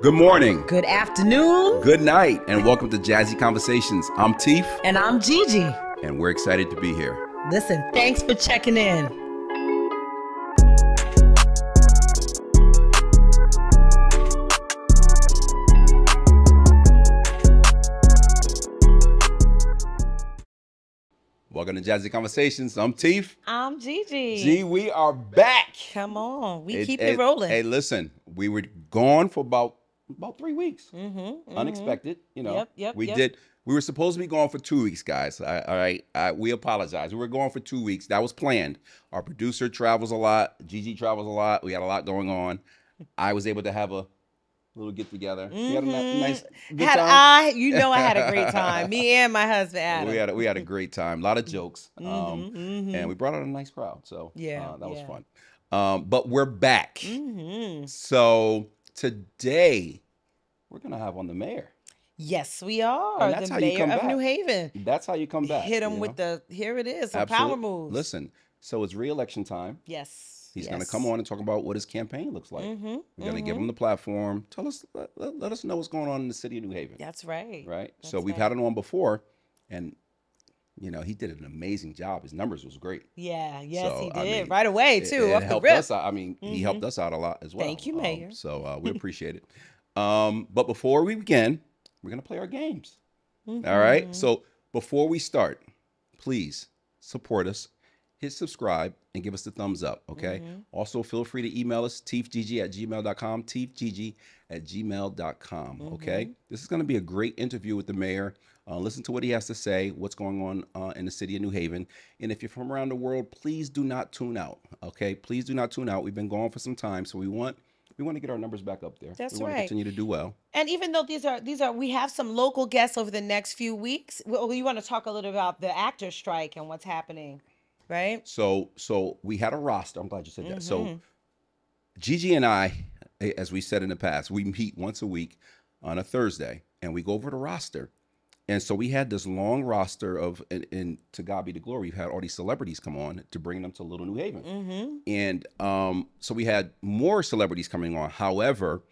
Good morning, Good afternoon. good night, and welcome to Jazzy Conversations. I'm Teef, And I'm Gigi. and we're excited to be here. Listen, thanks for checking in. Welcome to Jazzy Conversations. I'm Teef. I'm Gigi. G, we are back. Come on. We keep it rolling. Hey, listen, we were gone for about about three weeks. mm-hmm, Unexpected, you know. Yep, yep, We yep. did. We were supposed to be gone for two weeks, guys. I- all right, I, we apologize. We were gone for two weeks. That was planned. Our producer travels a lot. Gigi travels a lot. We had a lot going on. I was able to have a little get together. We had a nice Had time. I, you know, I had a great time. Me and my husband Adam. we had a, we had a great time. A lot of jokes. Um, Mhm, mhm. and we brought out a nice crowd. So Yeah, uh, that was fun. Um, but we're back. Mhm. So today we're gonna have on the mayor. Yes, we are. That's the how you mayor come of back. New Haven. That's how you come back. Hit him with know? the here it is, some power moves. Listen, so it's re-election time. Yes. He's gonna come on and talk about what his campaign looks like. Mm-hmm. We're gonna give him the platform. Tell us, let, let- let us know what's going on in the city of New Haven. That's right. Right. so we've right. had him on before, and you know he did an amazing job. His numbers was great. Yeah. Yes, So, he I did mean, right away too. It, the helped us out. I mean, he helped us out a lot as well. Thank you, Um, Mayor. so uh, we appreciate it. Um, but before we begin, we're gonna play our games. All right. Mhm. So before we start, please support us, hit subscribe, and give us the thumbs up. Okay. Mhm. Also, feel free to email us, teefgg at gmail.com, teefgg at gmail.com. Okay. Mm-hmm. This is going to be a great interview with the mayor. Uh, listen to what he has to say, what's going on uh, in the city of New Haven. And if you're from around the world, please do not tune out. Okay. Please do not tune out. We've been gone for some time. So we want. We want to get our numbers back up there. That's we want right. to continue to do well. And even though these are these are we have some local guests over the next few weeks. Well, you want to talk a little about the actor strike and what's happening, right? So so we had a roster. I'm glad you said that. So Mhm. Gigi and I, as we said in the past, we meet once a week on a Thursday and we go over the roster. And so we had this long roster of, and, and to God be the glory, we've had all these celebrities come on to bring them to Little New Haven. Mm-hmm. And um, so we had more celebrities coming on. However,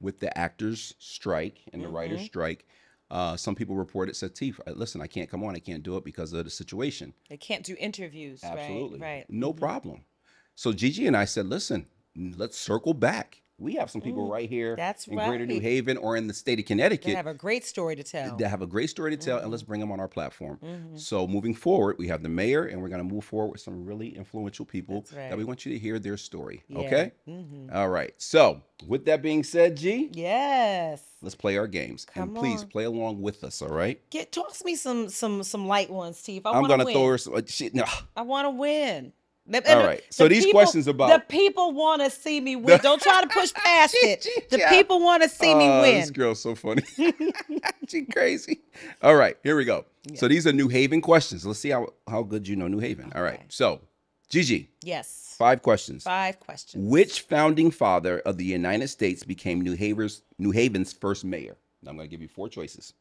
with the actors' strike and the writers' Mhm. strike, uh, some people reported, said, uh, listen, I can't come on. I can't do it because of the situation. They can't do interviews, Absolutely. right? Right. No problem. So Gigi and I said, listen, let's circle back. We have some people right here Mm, That's in Greater New. Haven or in the state of They Connecticut have a great story to tell. that have a great story to tell, and let's bring them on our platform. Mhm. So moving forward, we have the mayor, and we're going to move forward with some really influential people That's that we want you to hear their story. Yeah. Okay. Mhm. All right. So with that being said, G, Yes. let's play our games, Come and please on. play along with us. All right. Get toss me some some some light ones, Steve. I I'm gonna throw her some uh, shit. No. I want to win. The- All and the- So the these people- questions about- the people want to see me win. Don't try to push past it. The people want to see me Oh, win. This girl's so funny. she crazy. All right, here we go. So these are New Haven questions. Let's see how, how good you know New Haven. All right. So, Gigi, Yes. five questions. Five questions. Which founding father of the United States became New Haven's New Haven's first mayor? Now I'm going to give you four choices.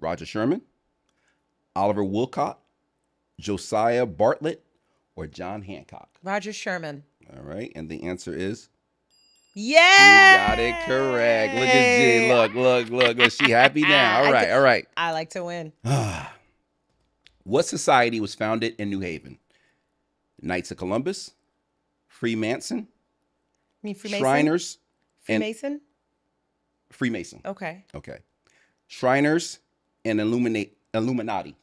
Roger Sherman, Oliver Wolcott, Josiah Bartlett, or John Hancock. Roger Sherman. All right, and the answer is Yeah. you got it correct. Look at G. Look, look, look. Is she happy now? All I right, all right. I like to win. what society was founded in New Haven? Knights of Columbus, Freemason, You mean Freemason? Shriners, and Freemason? Freemason. Okay. Okay. Shriners and Illuminate Illuminati.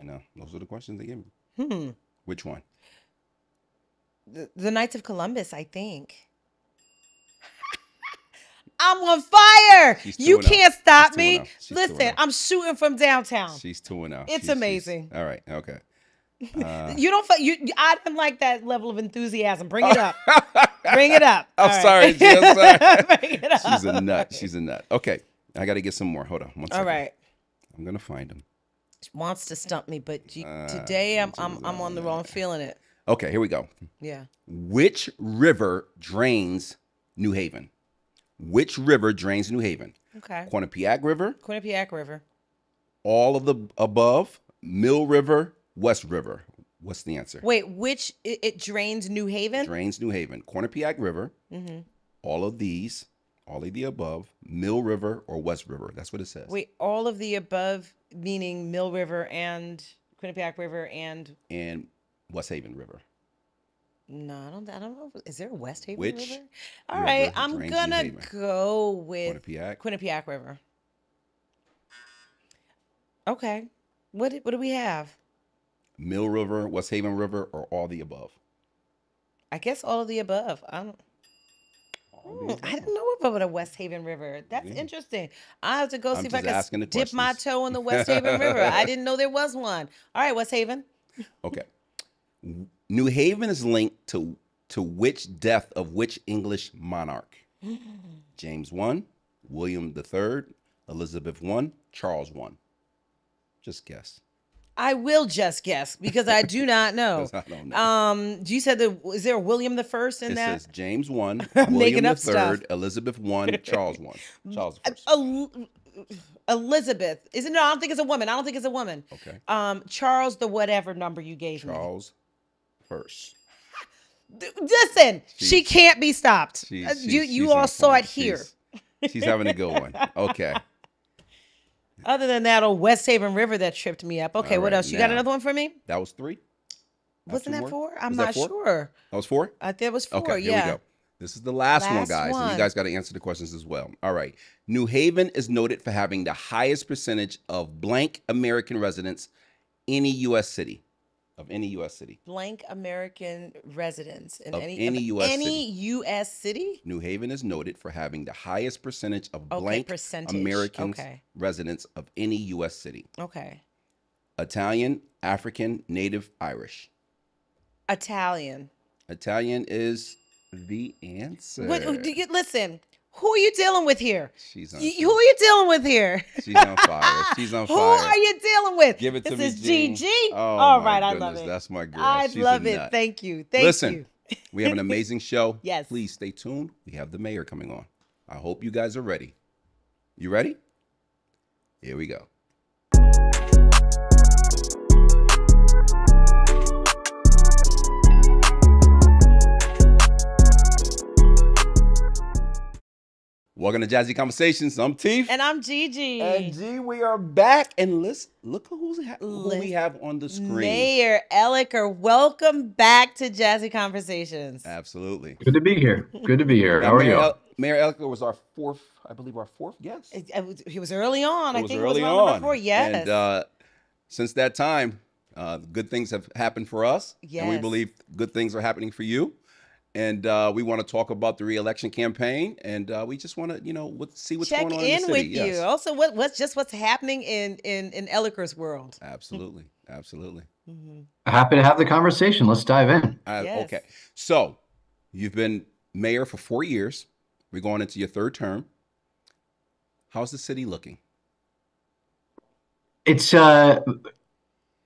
I know. Those are the questions they give me. Hmm. Which one? The, the Knights of Columbus, I think. I'm on fire. You oh. can't stop me. oh. She's and Listen, oh. I'm shooting from downtown. She's two and out. It's She's- she's- amazing. All right. Okay. Uh, You don't. You. I didn't like that level of enthusiasm. Bring it up. Bring it up. I'm All right. sorry, G, I'm sorry. Bring it up. She's a nut. She's a nut. Okay. I got to get some more. Hold on. One All second. right. I'm going to find them. Wants to stump me, but you, Uh, today I'm I'm I'm on the wrong feeling it. Okay. Here we go. Yeah. Which river drains New Haven? Which river drains New Haven? Okay. Quinnipiac River, Quinnipiac River. all of the above, Mill River, West River. What's the answer? Wait, which it, it drains New Haven? Drains New Haven. Quinnipiac River, hmm all of these, all of the above, Mill River or West River. That's what it says. Wait, all of the above, meaning Mill River and Quinnipiac River and And West Haven River. no, I don't. I don't know. Is there a West Haven Which River? All river right, I'm gonna go with Quinnipiac. Quinnipiac River. Okay. What do- what do we have? Mill River, West Haven River, or all the above. I guess all of the above. I don't. Hmm, I didn't know about a West Haven River. That's Yeah. interesting. I have to go I'm see if I can the dip my toe in the West Haven River. I didn't know there was one. All right, West Haven. Okay. New Haven is linked to to which death of which English monarch? James one, William the Third, Elizabeth one, Charles one. Just guess. I will just guess because I do not know. I don't know. Um, you said the is there a William the First in it that? says James one, William the. Third, Elizabeth one, Charles one. Charles the first. El- Elizabeth. Is it no? I don't think it's a woman. I don't think it's a woman. Okay. Um, Charles, the whatever number you gave me. Charles first. Listen, she can't be stopped. She's, she's, you you all saw point. it here. She's, she's having a good one. Okay. Other than that, old West Haven River that tripped me up. Okay, All what right, else? You got now- another one for me? That was three. Wasn't two that more? four? I'm Was that not four? sure. That was four? I think it was four. Okay, here yeah. we go. This is the last, one, Last guys. And one. you guys got to answer the questions as well. All right. New Haven is noted for having the highest percentage of blank American residents in any U.S. city. Of any U.S. city. Blank American residents in Of any any of US any city. U.S. city. New Haven is noted for having the highest percentage of Okay, blank percentage. Americans Okay. residents of any U.S. city. Okay. Italian, African, Native, Irish. Italian. Italian is the answer. What, do you, listen, who are you dealing with here? She's on, Y- who are you dealing with here? she's on fire. She's on Who are you dealing with? Give it to this me, is Jean. GG. Oh, All right, I love it. That's my girl. I She's love it. Thank you. Thank Listen, you. Listen, we have an amazing show. Yes. Please stay tuned. We have the mayor coming on. I hope you guys are ready. You ready? Here we go. Welcome to Jazzy Conversations. I'm Teef. And I'm Gigi. And G, we are back. And listen, look who's ha- who we have on the screen. Mayor Elicker, welcome back to Jazzy Conversations. Absolutely. Good to be here. Good to be here. How are Mayor you? El- Mayor Elicker was our fourth, I believe, our fourth guest. It- it He was early on. It I was think early it was around on. number four. Yes. And uh, since that time, uh, good things have happened for us. And we believe good things are happening for you. And uh, we want to talk about the reelection campaign. And uh, we just want to, you know, what, see what's Check going on in in the city. with Yes. you. Also, what, what's just what's happening in in in Elicker's world. Absolutely. Absolutely. Mhm. Happy to have the conversation. Let's dive in. Uh, Yes. Okay. So you've been mayor for four years. We're going into your third term. How's the city looking? It's uh,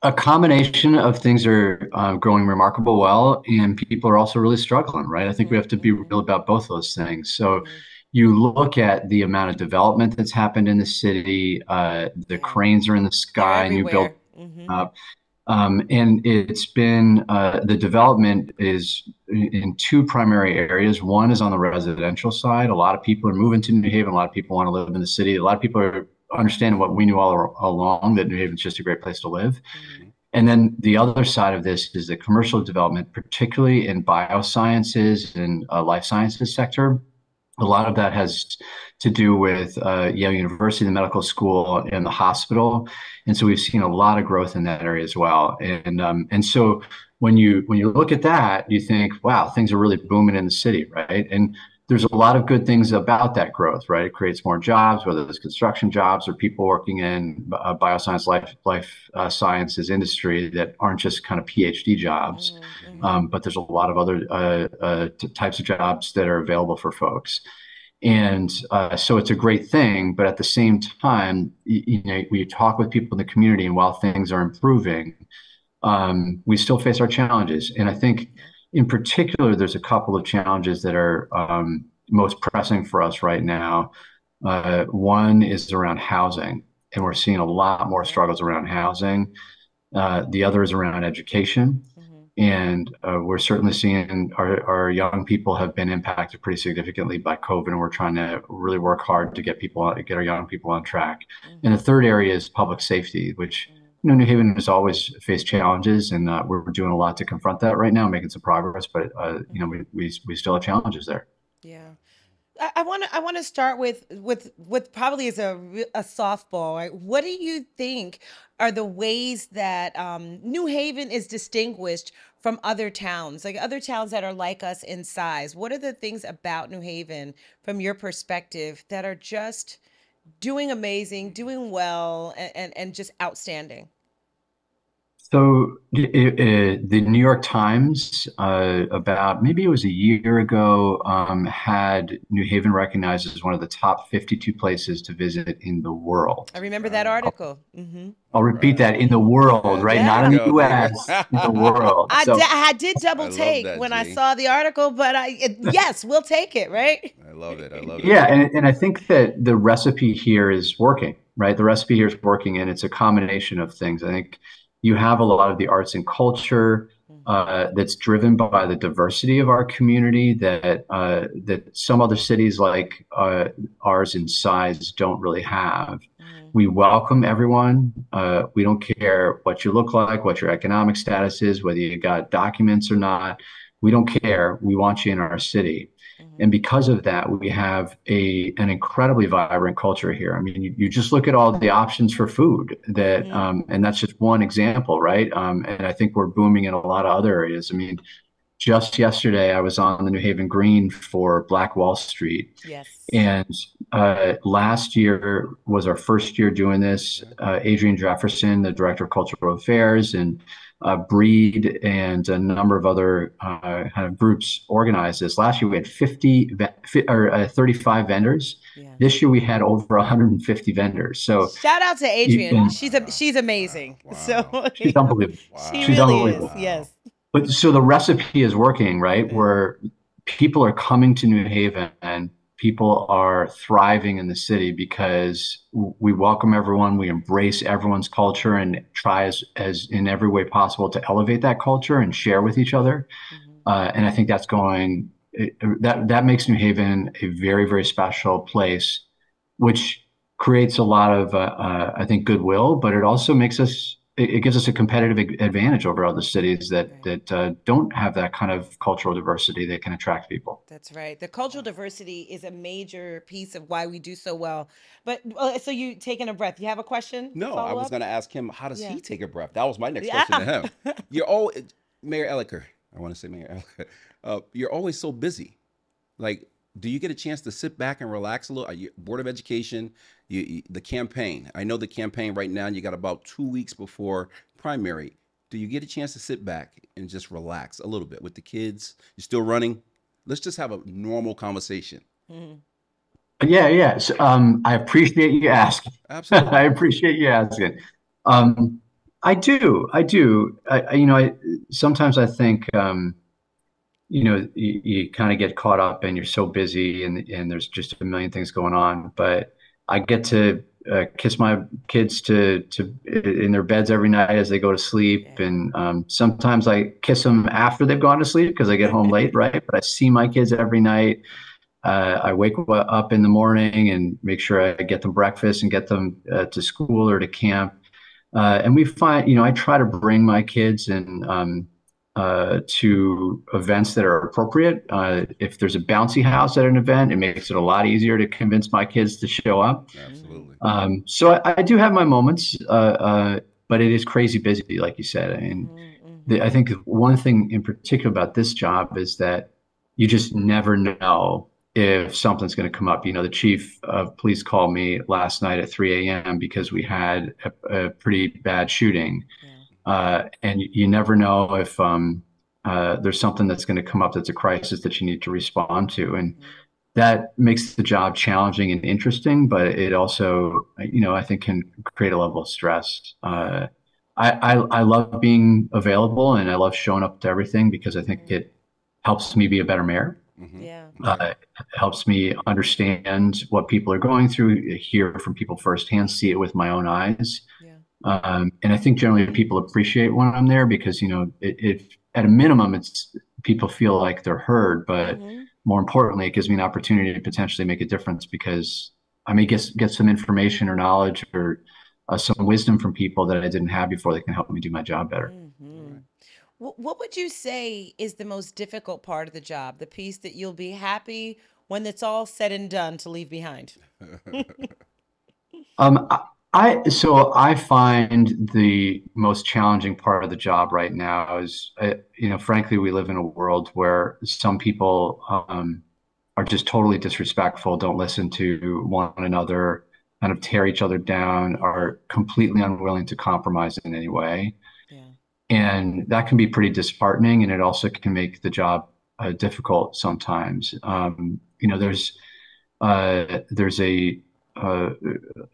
a combination of things are uh, growing remarkable well, and people are also really struggling, right? I think we have to be Mhm. real about both those things. So Mhm. you look at the amount of development that's happened in the city. Uh, the cranes are in the sky, new build everywhere. Mhm. uh, Um, and it's been uh, the development is in two primary areas. One is on the residential side. A lot of people are moving to New Haven. A lot of people want to live in the city. A lot of people are understanding what we knew all along that New Haven's just a great place to live. Mhm. And then the other side of this is the commercial development, particularly in biosciences and uh, life sciences sector. A lot of that has to do with uh, Yale University, the medical school, and the hospital, and so we've seen a lot of growth in that area as well. And um, and so when you when you look at that, you think, wow, things are really booming in the city, right? And there's a lot of good things about that growth, right? It creates more jobs, whether it's construction jobs or people working in uh, bioscience, life life uh, sciences industry that aren't just kind of PhD jobs. Mhm. Um, but there's a lot of other uh, uh, t- types of jobs that are available for folks. And uh, so it's a great thing. But at the same time, you, you know, we talk with people in the community, and while things are improving, um, we still face our challenges. And I think, in particular, there's a couple of challenges that are um, most pressing for us right now. Uh, one is around housing, and we're seeing a lot more struggles around housing. Uh, the other is around education. Mhm. and uh, we're certainly seeing our, our young people have been impacted pretty significantly by COVID, and we're trying to really work hard to get people get our young people on track. Mm-hmm. And the third area is public safety, which mm-hmm. You know New Haven has always faced challenges, and uh, we're doing a lot to confront that right now, making some progress. But uh, you know we, we we still have challenges there. Yeah. I want to I want to start with with with probably as a a softball. Right? What do you think are the ways that um, New Haven is distinguished from other towns, like other towns that are like us in size? What are the things about New Haven, from your perspective, that are just doing amazing, doing well, and and, and just outstanding? So the New York Times, uh, about maybe it was a year ago, um, had New Haven recognized as one of the top 52 places to visit in the world. I remember that article. Mm-hmm. I'll repeat that in the world, right? Yeah. Not in the U.S. in the world. I, so, I did double take that, when G. I saw the article, but I it, yes, we'll take it, right? I love it. I love it. Yeah, and, and I think that the recipe here is working, right? The recipe here is working, and it's a combination of things. I think you have a lot of the arts and culture mm-hmm. uh, that's driven by the diversity of our community that uh, that some other cities like uh, ours in size don't really have. Mm-hmm. We welcome everyone. Uh, we don't care what you look like, what your economic status is, whether you got documents or not. We don't care. We want you in our city. And because of that, we have a an incredibly vibrant culture here. I mean, you, you just look at all the options for food that, um, and that's just one example, right? Um, and I think we're booming in a lot of other areas. I mean, just yesterday I was on the New Haven Green for Black Wall Street. Yes. And uh, last year was our first year doing this. Uh, Adriane Jefferson, the director of cultural affairs, and uh, Breed and a number of other uh, kind of groups organized this. Last year we had 50 or uh, 35 vendors. Yeah. This year we had over 150 vendors. So shout out to Adriane. Can, she's a, she's amazing. Wow. So she's unbelievable. Wow. She she's really unbelievable. Is, yes. But so the recipe is working, right? Where people are coming to New Haven and people are thriving in the city because we welcome everyone, we embrace everyone's culture, and try as, as in every way possible to elevate that culture and share with each other. Mm-hmm. Uh, and I think that's going that that makes New Haven a very very special place, which creates a lot of uh, uh, I think goodwill, but it also makes us it, gives us a competitive advantage over other cities that right. that uh, don't have that kind of cultural diversity that can attract people. That's right. The cultural diversity is a major piece of why we do so well. But uh, so you taking a breath? You have a question? No, I was going to ask him how does yeah. he take a breath. That was my next yeah. question to him. You're all Mayor Elicker. I want to say Mayor Elicker. Uh, you're always so busy. Like do you get a chance to sit back and relax a little? You, Board of Education, you, you, the campaign. I know the campaign right now. You got about two weeks before primary. Do you get a chance to sit back and just relax a little bit with the kids? You're still running. Let's just have a normal conversation. Mm-hmm. Yeah, yeah. So, um, I appreciate you asking. Absolutely, I appreciate you asking. Um, I do, I do. I, I, you know, I sometimes I think. Um, you know you, you kind of get caught up and you're so busy and and there's just a million things going on. But i get to uh, kiss my kids to to in their beds every night as they go to sleep. And um, sometimes i kiss them after they've gone to sleep because i get home late right? But i see my kids every night. Uh, i wake up in the morning and make sure i get them breakfast and get them uh, to school or to camp. Uh, and we find you know i try to bring my kids and um, uh, to events that are appropriate. Uh, if there's a bouncy house at an event, it makes it a lot easier to convince my kids to show up. Absolutely. Um, so I, I, do have my moments, uh, uh but it is crazy busy, like you said. And mm-hmm. the, I think one thing in particular about this job is that you just never know if something's going to come up. You know, the chief of police called me last night at 3 a.m. because we had a, a pretty bad shooting. Yeah uh, and you never know if um, uh, there's something that's going to come up that's a crisis that you need to respond to. And that makes the job challenging and interesting, but it also, you know, I think can create a level of stress. Uh, I, I, I love being available and I love showing up to everything because I think it helps me be a better mayor. Mm-hmm. Yeah. Uh, helps me understand what people are going through, hear from people firsthand, see it with my own eyes. Um, and I think generally people appreciate when I'm there because you know it, it at a minimum, it's people feel like they're heard, but Mhm. more importantly, it gives me an opportunity to potentially make a difference because I may get get some information or knowledge or uh, some wisdom from people that I didn't have before that can help me do my job better. Mhm. Wh- What would you say is the most difficult part of the job? The piece that you'll be happy when it's all said and done to leave behind? Um, I, I so I find the most challenging part of the job right now is, uh, you know, frankly, we live in a world where some people um, are just totally disrespectful, don't listen to one another, kind of tear each other down, are completely unwilling to compromise in any way. Yeah. And that can be pretty disheartening, and it also can make the job uh, difficult sometimes. Um, you know, there's uh, there's a, uh,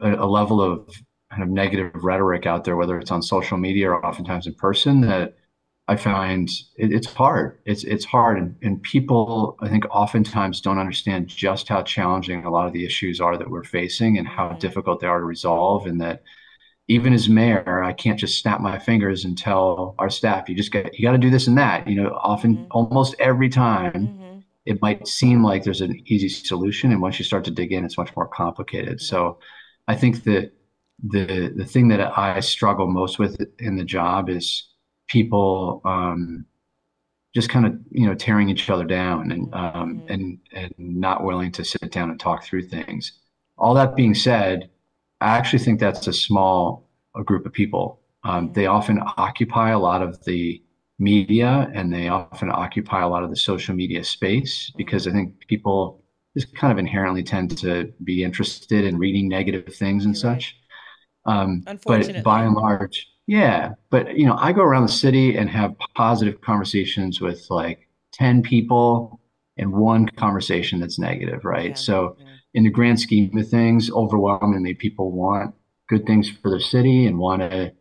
a a level of kind of negative rhetoric out there, whether it's on social media or oftentimes in person, that I find it, it's hard. It's it's hard, and, and people I think oftentimes don't understand just how challenging a lot of the issues are that we're facing and how Mhm. difficult they are to resolve, and that even as mayor, I can't just snap my fingers and tell our staff, you just get, you got to do this and that. You know, often, Mhm. almost every time, Mhm. It might seem like there's an easy solution, and once you start to dig in, it's much more complicated. So, I think that the the thing that I struggle most with in the job is people um, just kind of you know tearing each other down and um, Mhm. and and not willing to sit down and talk through things. All that being said, I actually think that's a small a group of people. Um, they often occupy a lot of the media and they often occupy a lot of the social media space because I think people just kind of inherently tend to be interested in reading negative things and You're right. such. Um, but by and large, yeah. But you know, I go around the city and have positive conversations with like 10 people and one conversation that's negative, right? Yeah. So Yeah. in the grand scheme of things, overwhelmingly people want good things for their city and want to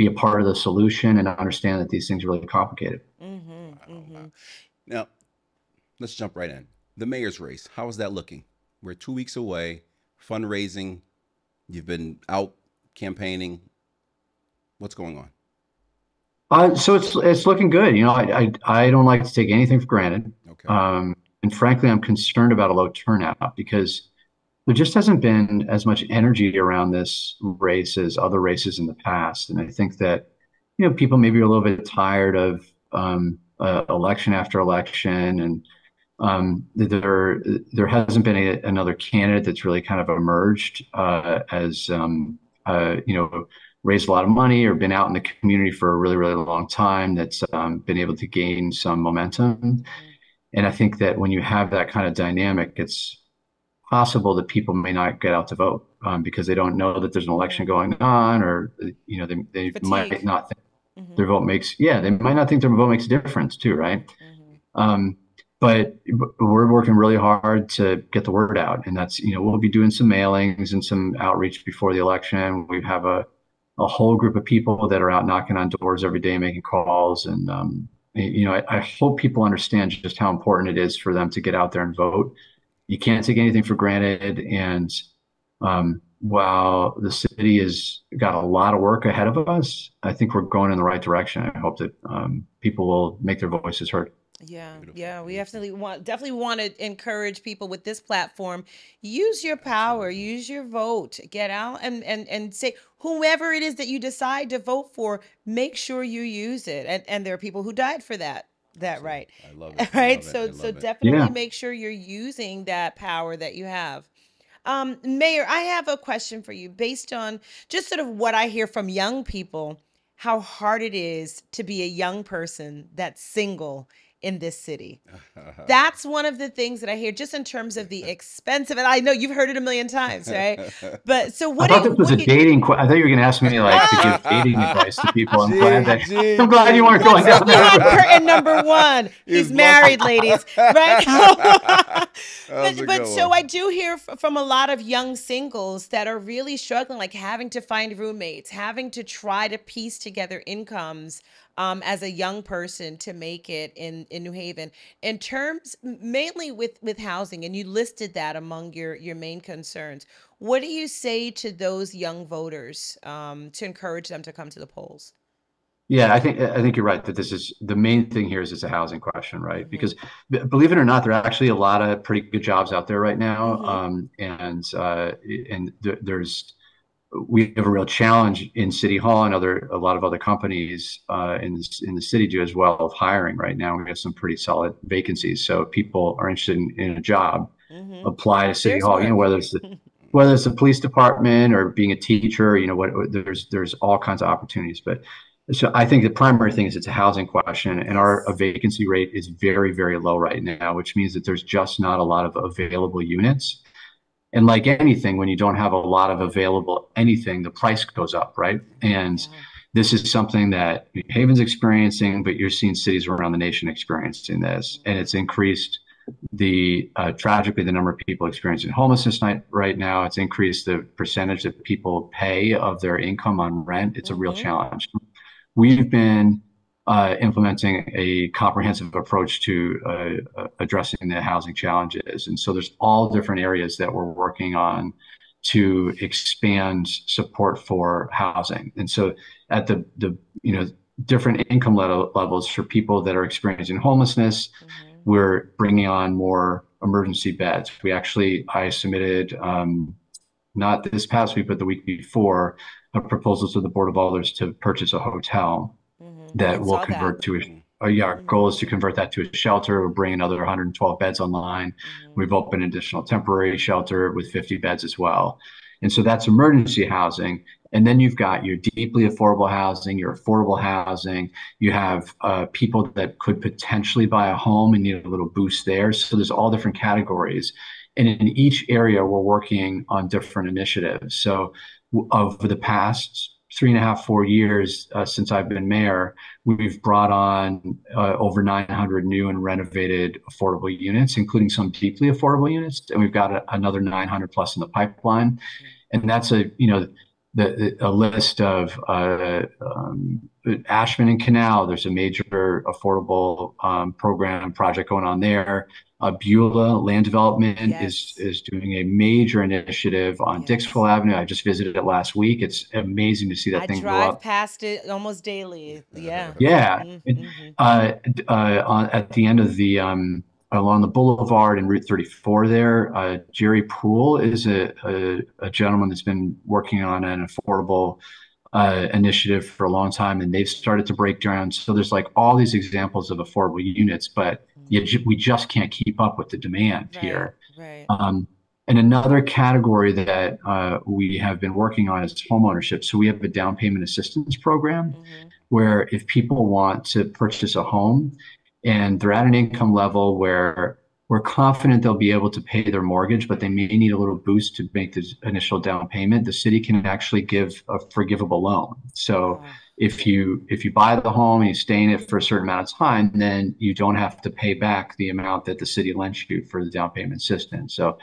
be a part of the solution and understand that these things are really complicated. Mhm. Wow, wow. Mhm. Now, let's jump right in. The mayor's race. How is that looking? We're two weeks away. Fundraising. You've been out campaigning. What's going on? Uh, so it's it's looking good. You know, I, I I don't like to take anything for granted. Okay. Um, and frankly, I'm concerned about a low turnout because there just hasn't been as much energy around this race as other races in the past. And I think that, you know, people maybe are a little bit tired of um, uh, election after election, and um, there there hasn't been a, another candidate that's really kind of emerged uh, as um, uh, you know raised a lot of money or been out in the community for a really really long time that's um, been able to gain some momentum. And I think that when you have that kind of dynamic, it's possible that people may not get out to vote um, because they don't know that there's an election going on, or you know, they, they might not think Mhm. their vote makes. Yeah, they might not think their vote makes a difference too, right? Mhm. Um, but we're working really hard to get the word out, and that's you know we'll be doing some mailings and some outreach before the election. We have a a whole group of people that are out knocking on doors every day, making calls, and um, you know I, I hope people understand just how important it is for them to get out there and vote. You can't take anything for granted, and um, while the city has got a lot of work ahead of us, I think we're going in the right direction. I hope that um, people will make their voices heard. Yeah, yeah, we definitely want definitely want to encourage people with this platform. Use your power, use your vote. Get out and and and say whoever it is that you decide to vote for, make sure you use it. And and there are people who died for that that Absolutely. right. I love it. Right? love it. So so it. definitely Yeah. make sure you're using that power that you have. Um, Mayor, I have a question for you based on just sort of what I hear from young people, how hard it is to be a young person that's single in this city. That's one of the things that I hear just in terms of the expensive, and I know you've heard it a million times, right? But so what do thought you, this was a what you, dating. que- I thought you were going to ask me like to give dating advice to people. I'm glad that Gee, I'm glad you weren't gee. going Let's down look at that road. curtain number one. He He's married, ladies, right? But but so one. I do hear from a lot of young singles that are really struggling, like having to find roommates, having to try to piece together incomes um, as a young person to make it in in New Haven. In terms mainly with with housing, and you listed that among your your main concerns. What do you say to those young voters um, to encourage them to come to the polls? Yeah, I think I think you're right that this is the main thing here is it's a housing question, right? Mhm. Because b- believe it or not, there are actually a lot of pretty good jobs out there right now, Mhm. um, and uh, and th- there's we have a real challenge in City Hall and other a lot of other companies uh, in this, in the city do as well of hiring right now. We have some pretty solid vacancies, so if people are interested in, in a job, Mhm. apply to City There's Hall. You know, whether it's the whether it's the police department or being a teacher, you know, what there's there's all kinds of opportunities. But so I think the primary thing is it's a housing question, and our vacancy rate is very very low right now, which means that there's just not a lot of available units. And like anything, when you don't have a lot of available anything, the price goes up, right? And this is something that New Haven's experiencing, but you're seeing cities around the nation experiencing this, and it's increased the uh, tragically the number of people experiencing homelessness night, right now. It's increased the percentage that people pay of their income on rent. It's a real Mhm. challenge. We've been uh, implementing a comprehensive approach to uh, addressing the housing challenges, and so there's all different areas that we're working on to expand support for housing. And so at the the you know different income level, levels for people that are experiencing homelessness, Mhm. we're bringing on more emergency beds. We actually, I submitted, um, not this past week, but the week before, a proposal to the Board of Alders to purchase a hotel. That will convert to a, uh, yeah, our goal is to convert that to a shelter. We'll bring another 112 beds online. Mhm. We've opened additional temporary shelter with 50 beds as well. And so that's emergency housing. And then you've got your deeply affordable housing, your affordable housing. You have uh, people that could potentially buy a home and need a little boost there. So there's all different categories. And in each area, we're working on different initiatives. So over the past three and a half, four years uh, since I've been mayor, we've brought on uh, over 900 new and renovated affordable units, including some deeply affordable units, and we've got a, another 900 plus in the pipeline. And that's a you know the, the a list of uh, um, Ashmun and Canal. There's a major affordable um, program project going on there. Uh, Beulah Land Development Yes. is is doing a major initiative on Yes. Dixwell Avenue. I just visited it last week. It's amazing to see that I thing blow drive up. past it almost daily. Yeah. Yeah, Mhm, it- mhm. uh, uh, on, at the end of the um, along the boulevard and Route 34 there, uh, Jerry Poole is a, a, a gentleman that's been working on an affordable uh, initiative for a long time, and they've started to break down. So there's like all these examples of affordable units, but you, we just can't keep up with the demand Right, here. Right. Um, and another category that uh, we have been working on is homeownership. So we have a down payment assistance program Mhm. where if people want to purchase a home and they're at an income level where we're confident they'll be able to pay their mortgage, but they may need a little boost to make the initial down payment, the city can actually give a forgivable loan. So if you if you buy the home and you stay in it for a certain amount of time, then you don't have to pay back the amount that the city lends you for the down payment assistance. So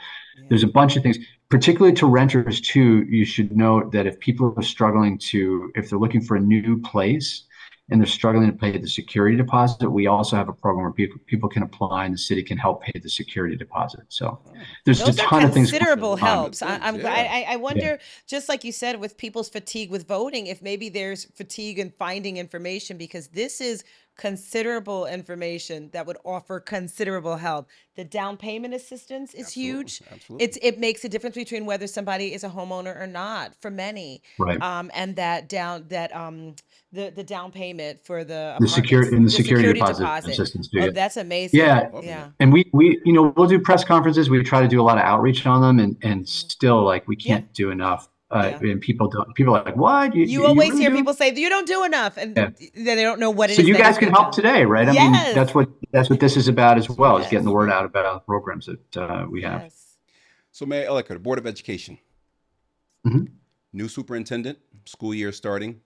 there's a bunch of things, particularly to renters too. You should note that if people are struggling to, if they're looking for a new place and they're struggling to pay the security deposit, we also have a program where people, people can apply and the city can help pay the security deposit. So there's Those a ton of things. going considerable on. helps. I, I'm Yeah. I, I wonder, just like you said, with people's fatigue with voting, if maybe there's fatigue in finding information because this is considerable information that would offer considerable help. The down payment assistance is Absolutely, huge. Absolutely. It's it makes a difference between whether somebody is a homeowner or not for many. Right. Um, and that down that um the the down payment for the The apartments, and the security deposit assistance too. Oh, that's amazing. Yeah. Yeah. And we, we, you know, we'll do press conferences. We try to do a lot of outreach on them and, and still like we Mm-hmm. Yeah. can't do enough. Uh, Yeah. and people don't, people are like, what? You always really hear do?" people say you don't do enough, and Yeah. then they don't know what it is. So you guys can help done. today, right? I Yes. mean, that's what, that's what this is about as well, is getting the word out about programs that uh, we have. Yes. So, Mayor Elicker, Board of Education. Mhm. New superintendent, school year starting,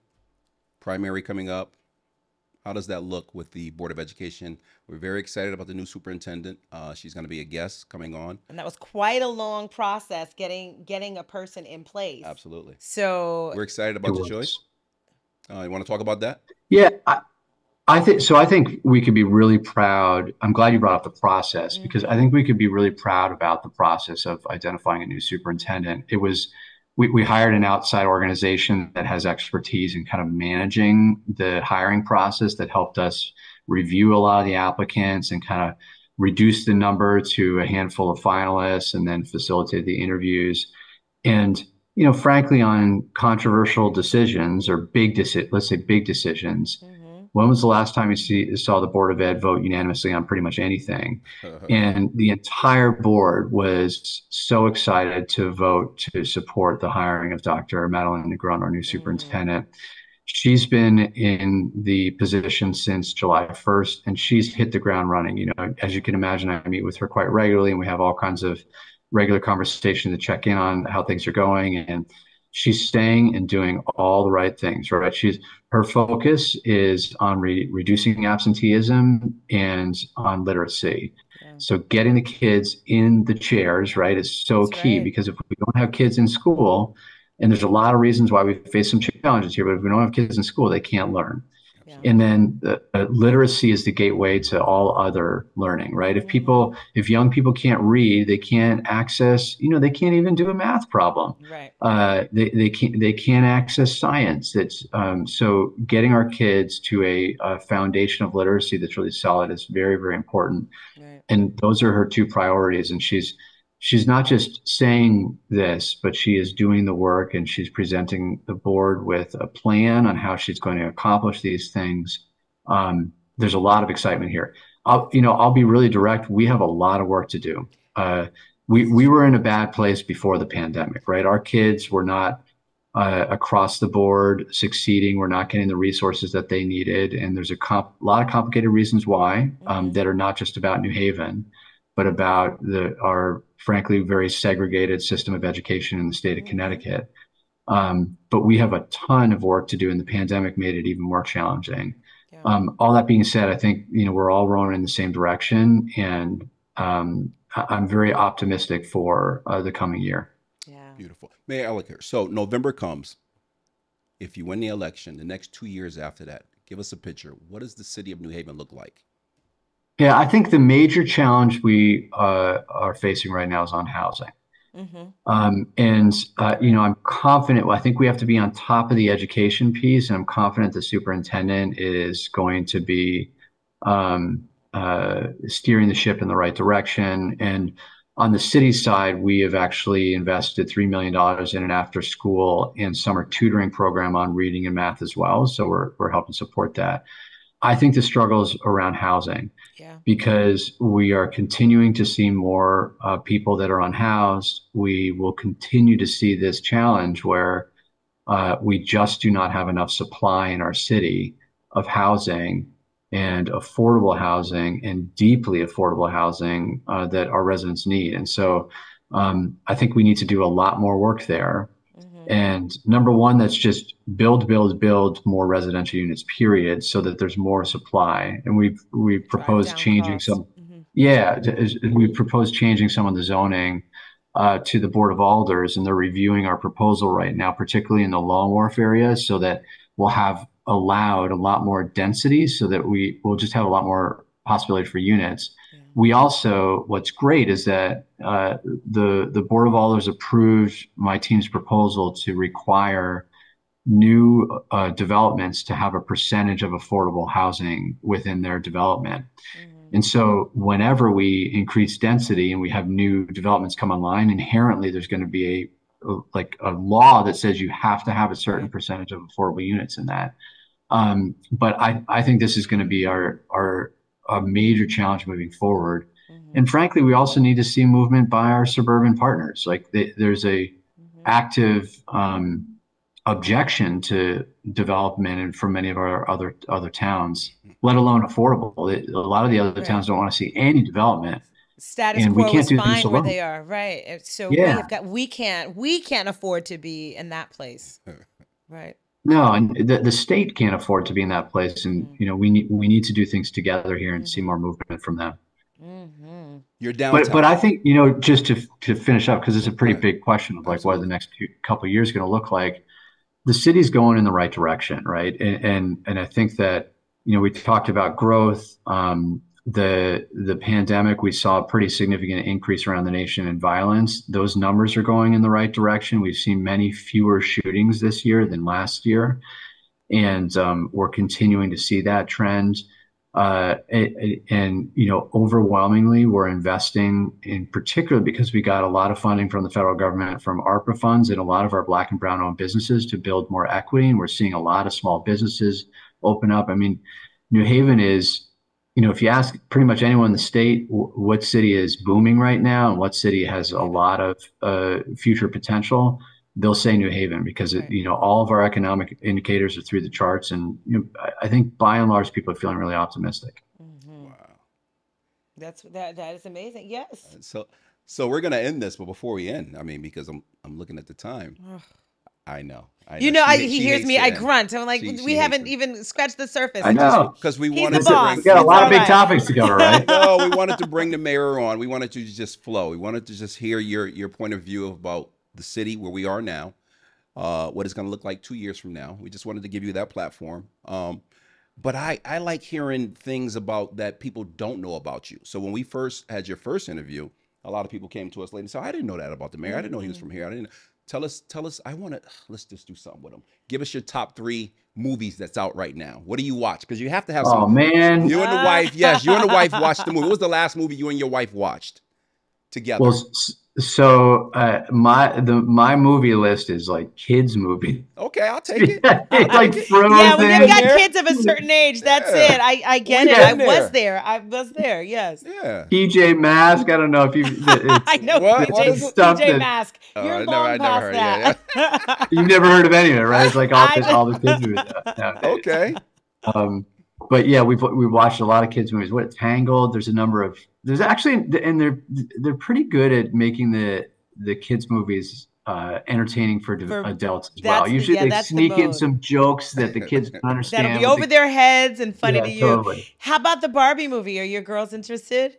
primary coming up. How does that look with the Board of Education? We're very excited about the new superintendent. Uh, she's going to be a guest coming on. And that was quite a long process getting getting a person in place. Absolutely. So We're excited about the choice. Uh, you want to talk about that? Yeah, I, I think so. I think we could be really proud. I'm glad you brought up the process because I think we could be really proud about the process of identifying a new superintendent. It was we, we hired an outside organization that has expertise in kind of managing the hiring process that helped us review a lot of the applicants and kind of reduce the number to a handful of finalists and then facilitate the interviews. And, you know, frankly, on controversial decisions or big, deci- let's say big decisions, mm-hmm. When was the last time you see, saw the Board of Ed vote unanimously on pretty much anything? and the entire board was so excited to vote to support the hiring of Dr. Madeline Negron, our new superintendent. Mm-hmm she's been in the position since July 1st and she's hit the ground running. You know, as you can imagine, I meet with her quite regularly and we have all kinds of regular conversation to check in on how things are going. And she's staying and doing all the right things, right? She's her focus is on re- reducing absenteeism and on literacy. Yeah. So getting the kids in the chairs, right, is so That's key right. because if we don't have kids in school, and there's a lot of reasons why we face some challenges here, but if we don't have kids in school, they can't learn. And then the, uh, literacy is the gateway to all other learning, right? If people, if young people can't read, they can't access, you know, they can't even do a math problem. Right. Uh, they, they can't, they can't access science. It's, um, so getting our kids to a, a, foundation of literacy that's really solid is very, very important. Right. And those are her two priorities. And she's, she's not just saying this, but she is doing the work and she's presenting the board with a plan on how she's going to accomplish these things. Um, there's a lot of excitement here. I'll, you know, I'll be really direct. We have a lot of work to do. Uh, we we were in a bad place before the pandemic, right? Our kids were not uh, across the board succeeding. We're not getting the resources that they needed, and there's a comp- lot of complicated reasons why um, mm-hmm. that are not just about New Haven, but about the our frankly, very segregated system of education in the state of mm-hmm. Connecticut. Um, but we have a ton of work to do, and the pandemic made it even more challenging. Yeah. Um, all that being said, I think you know we're all rowing in the same direction, and um, I- am very optimistic for uh, the coming year. Yeah, beautiful. Mayor Elicker. So November comes. If you win the election, the next two years after that, give us a picture. What does the city of New Haven look like? Yeah, I think the major challenge we uh, are facing right now is on housing. Mm-hmm. Um, and, uh, you know, I'm confident, I think we have to be on top of the education piece, and I'm confident the superintendent is going to be um, uh, steering the ship in the right direction. And on the city side, we have actually invested $3 million in an after school and summer tutoring program on reading and math as well. So we're, we're helping support that. I think the struggle is around housing yeah. because we are continuing to see more uh, people that are unhoused. We will continue to see this challenge where uh, we just do not have enough supply in our city of housing and affordable housing and deeply affordable housing uh, that our residents need. And so um, I think we need to do a lot more work there. And number one, that's just build, build, build more residential units, period, so that there's more supply. And we've we've proposed changing costs. some. Mm-hmm. Yeah, we've proposed changing some of the zoning uh, to the Board of Alders, and they're reviewing our proposal right now, particularly in the Long Wharf area, so that we'll have allowed a lot more density, so that we will just have a lot more possibility for units we also, what's great is that uh, the the board of alders approved my team's proposal to require new uh, developments to have a percentage of affordable housing within their development. Mm-hmm. And so, whenever we increase density and we have new developments come online, inherently there's going to be a like a law that says you have to have a certain percentage of affordable units in that. Um, but I, I think this is going to be our our a major challenge moving forward. Mm-hmm. And frankly, we also need to see movement by our suburban partners. Like they, there's a mm-hmm. active um, objection to development and from many of our other other towns, let alone affordable. A lot of the other right. towns don't want to see any development. Status and quo we can't is fine where they are, right? So yeah. we've got we can't we can't afford to be in that place, right? No, and the, the state can't afford to be in that place, and mm-hmm. you know we need we need to do things together here and see mm-hmm. more movement from them. Mm-hmm. You're down, but but I think you know just to to finish up because it's a pretty big question of like Absolutely. what the next few, couple years going to look like. The city's going in the right direction, right? And and and I think that you know we talked about growth. Um, the the pandemic, we saw a pretty significant increase around the nation in violence. Those numbers are going in the right direction. We've seen many fewer shootings this year than last year, and um, we're continuing to see that trend. Uh, and you know, overwhelmingly, we're investing in particular because we got a lot of funding from the federal government from ARPA funds and a lot of our Black and Brown-owned businesses to build more equity. And we're seeing a lot of small businesses open up. I mean, New Haven is, you know, if you ask pretty much anyone in the state what city is booming right now and what city has a lot of uh, future potential, they'll say New Haven because it, you know all of our economic indicators are through the charts, and you know, I think by and large people are feeling really optimistic. Mm-hmm. Wow, that's that that is amazing. Yes. So so we're gonna end this, but before we end, I mean, because I'm I'm looking at the time. I know. I you know, I, he hears me. I grunt. I'm like, she, we she haven't even scratched the surface. I know because we wanted to bring. We got a lot of big right. topics to cover, right? no, we wanted to bring the mayor on. We wanted to just flow. We wanted to just hear your your point of view about the city where we are now, uh, what it's going to look like two years from now. We just wanted to give you that platform. Um, but I, I like hearing things about that people don't know about you. So when we first had your first interview, a lot of people came to us later and said, I didn't know that about the mayor. I didn't know he was from here. I didn't tell us, tell us, I want to, let's just do something with them. Give us your top three movies that's out right now. What do you watch? Because you have to have oh, some. Oh, man. You and the uh. wife, yes, you and the wife watched the movie. What was the last movie you and your wife watched together? Well, so uh, my the my movie list is like kids movie. Okay, I'll take it. I'll like take it. yeah, when you've got kids of a certain age, that's yeah. it. I, I get it. I there. was there. I was there. Yes. Yeah. PJ Mask. I don't know if you. I know what, PJ, what PJ Mask. Oh, You're long never, past heard, that. Yeah, yeah. You've never heard of any of it, right? It's like all, all the kids movies. Okay. Um, but yeah, we've we watched a lot of kids movies. What Tangled? There's a number of there's actually and they're they're pretty good at making the the kids movies uh, entertaining for, for, adults as well. Usually yeah, they sneak the in some jokes that the kids can understand. That'll be over their heads and funny yeah, to you. Totally. How about the Barbie movie? Are your girls interested?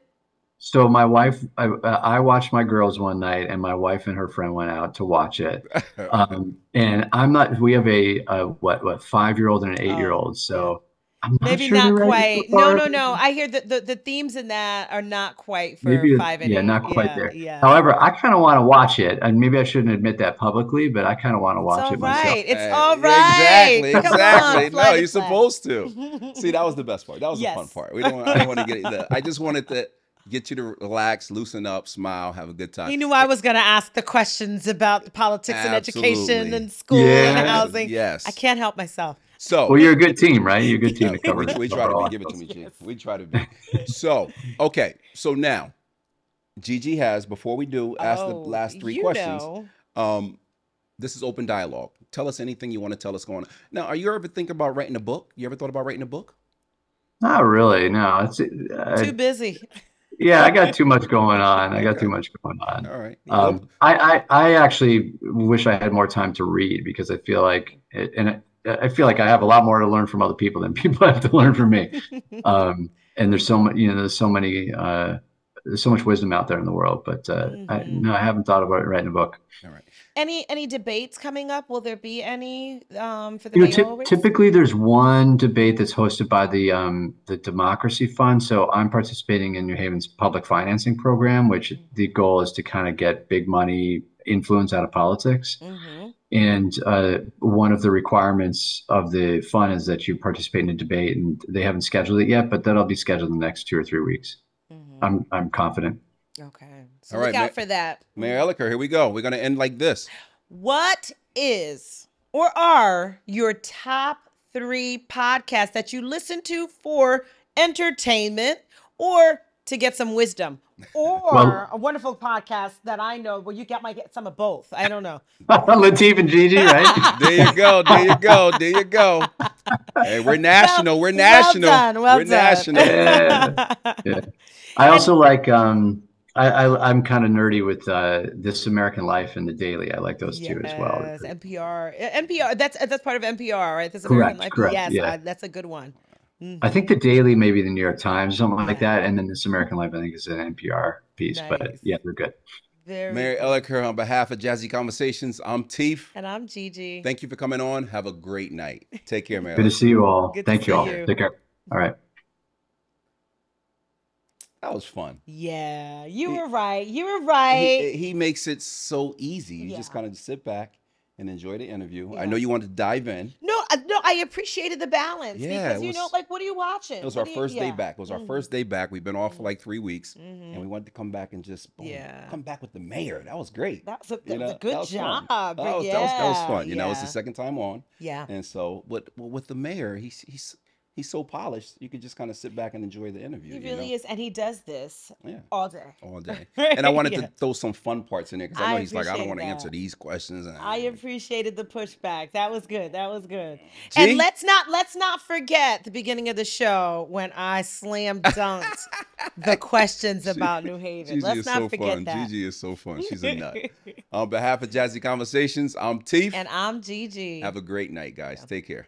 So my wife, I, I, watched my girls one night, and my wife and her friend went out to watch it. Um, and I'm not. We have a, a what what five year old and an eight year old. So not maybe sure not quite. No, no, no. I hear that the, the themes in that are not quite for maybe, five and yeah, eight. not quite yeah, there. Yeah. However, I kind of want to watch it, and maybe I shouldn't admit that publicly, but I kind of want to watch it right. myself. It's all right. Exactly, exactly. no, you're supposed to. See, that was the best part. That was yes. the fun part. We don't. I don't want to get that. I just wanted to get you to relax, loosen up, smile, have a good time. He knew I was going to ask the questions about politics Absolutely. and education and school yeah. and housing. Yes. I can't help myself. So well, you're a good team, right? You're a good team to cover. we, we try to be. Give it to me, G. We try to be. So okay. So now, Gigi has before we do ask oh, the last three questions. Know. Um, this is open dialogue. Tell us anything you want to tell us going on. Now, are you ever thinking about writing a book? You ever thought about writing a book? Not really. No, it's uh, too busy. Yeah, I got too much going on. I got too much going on. All right. Um, I, I I actually wish I had more time to read because I feel like it, and it, I feel like I have a lot more to learn from other people than people have to learn from me. Um, and there's so many, you know, there's so many, uh, there's so much wisdom out there in the world. But uh, mm-hmm. I, no, I haven't thought about writing a book. All right. Any any debates coming up? Will there be any um, for the you know, t- Typically, there's one debate that's hosted by the um, the Democracy Fund. So I'm participating in New Haven's public financing program, which mm-hmm. the goal is to kind of get big money influence out of politics. Mm-hmm. And uh, one of the requirements of the fund is that you participate in a debate, and they haven't scheduled it yet, but that'll be scheduled in the next two or three weeks. Mm-hmm. I'm I'm confident. Okay, so All look right, out Ma- for that. Mayor Elicker, here we go. We're going to end like this. What is or are your top three podcasts that you listen to for entertainment or to get some wisdom? Or well, a wonderful podcast that I know where you get might get some of both. I don't know. Latif and Gigi, right? there you go. There you go. There you go. Hey, we're national. We're national. Well done, well we're done. national. Yeah. yeah. I also like um I, I am kind of nerdy with uh, This American Life and The Daily. I like those yes, two as well. NPR, NPR. That's that's part of NPR, right? This American correct, Life. Correct, yes, yeah. uh, that's a good one. Mm-hmm. I think the Daily, maybe the New York Times, something like that, and then This American Life, I think is an NPR piece. Nice. But yeah, they're good. Very Mayor Elicker, on behalf of Jazzy Conversations, I'm Teef. And I'm Gigi. Thank you for coming on. Have a great night. Take care, Mayor. Good to see you all. Good Thank you all. You. Take care. All right. That was fun. Yeah, you He- were right. You were right. He, he makes it so easy. You just kind of sit back and enjoy the interview. I know you wanted to dive in. no, I- no, I appreciated the balance Yeah, because it you know, like, what are you watching? It was What our you- first day back. It was our Mhm. first day back. We've been off for Mhm. like three weeks, Mhm. and we wanted to come back and just boom, Yeah. come back with the mayor. That was great. That was a, that You was a good that job. That was, yeah, that was that was fun. You know, it's the yeah. second time on, Yeah. and so but well, with the mayor, he's he's he's so polished. You could just kind of sit back and enjoy the interview. He you really know? is, and he does this Yeah, all day. all day. And I wanted Yeah. to throw some fun parts in there because I know I he's like, I don't want to answer these questions. And I appreciated the pushback. That was good. That was good. G? And let's not let's not forget the beginning of the show when I slam dunked the questions about New Haven. Gigi let's is not so forget fun. that. Gigi is so fun. She's a nut. On behalf of Jazzy Conversations, I'm Teef. and I'm Gigi. Have a great night, guys. Take care.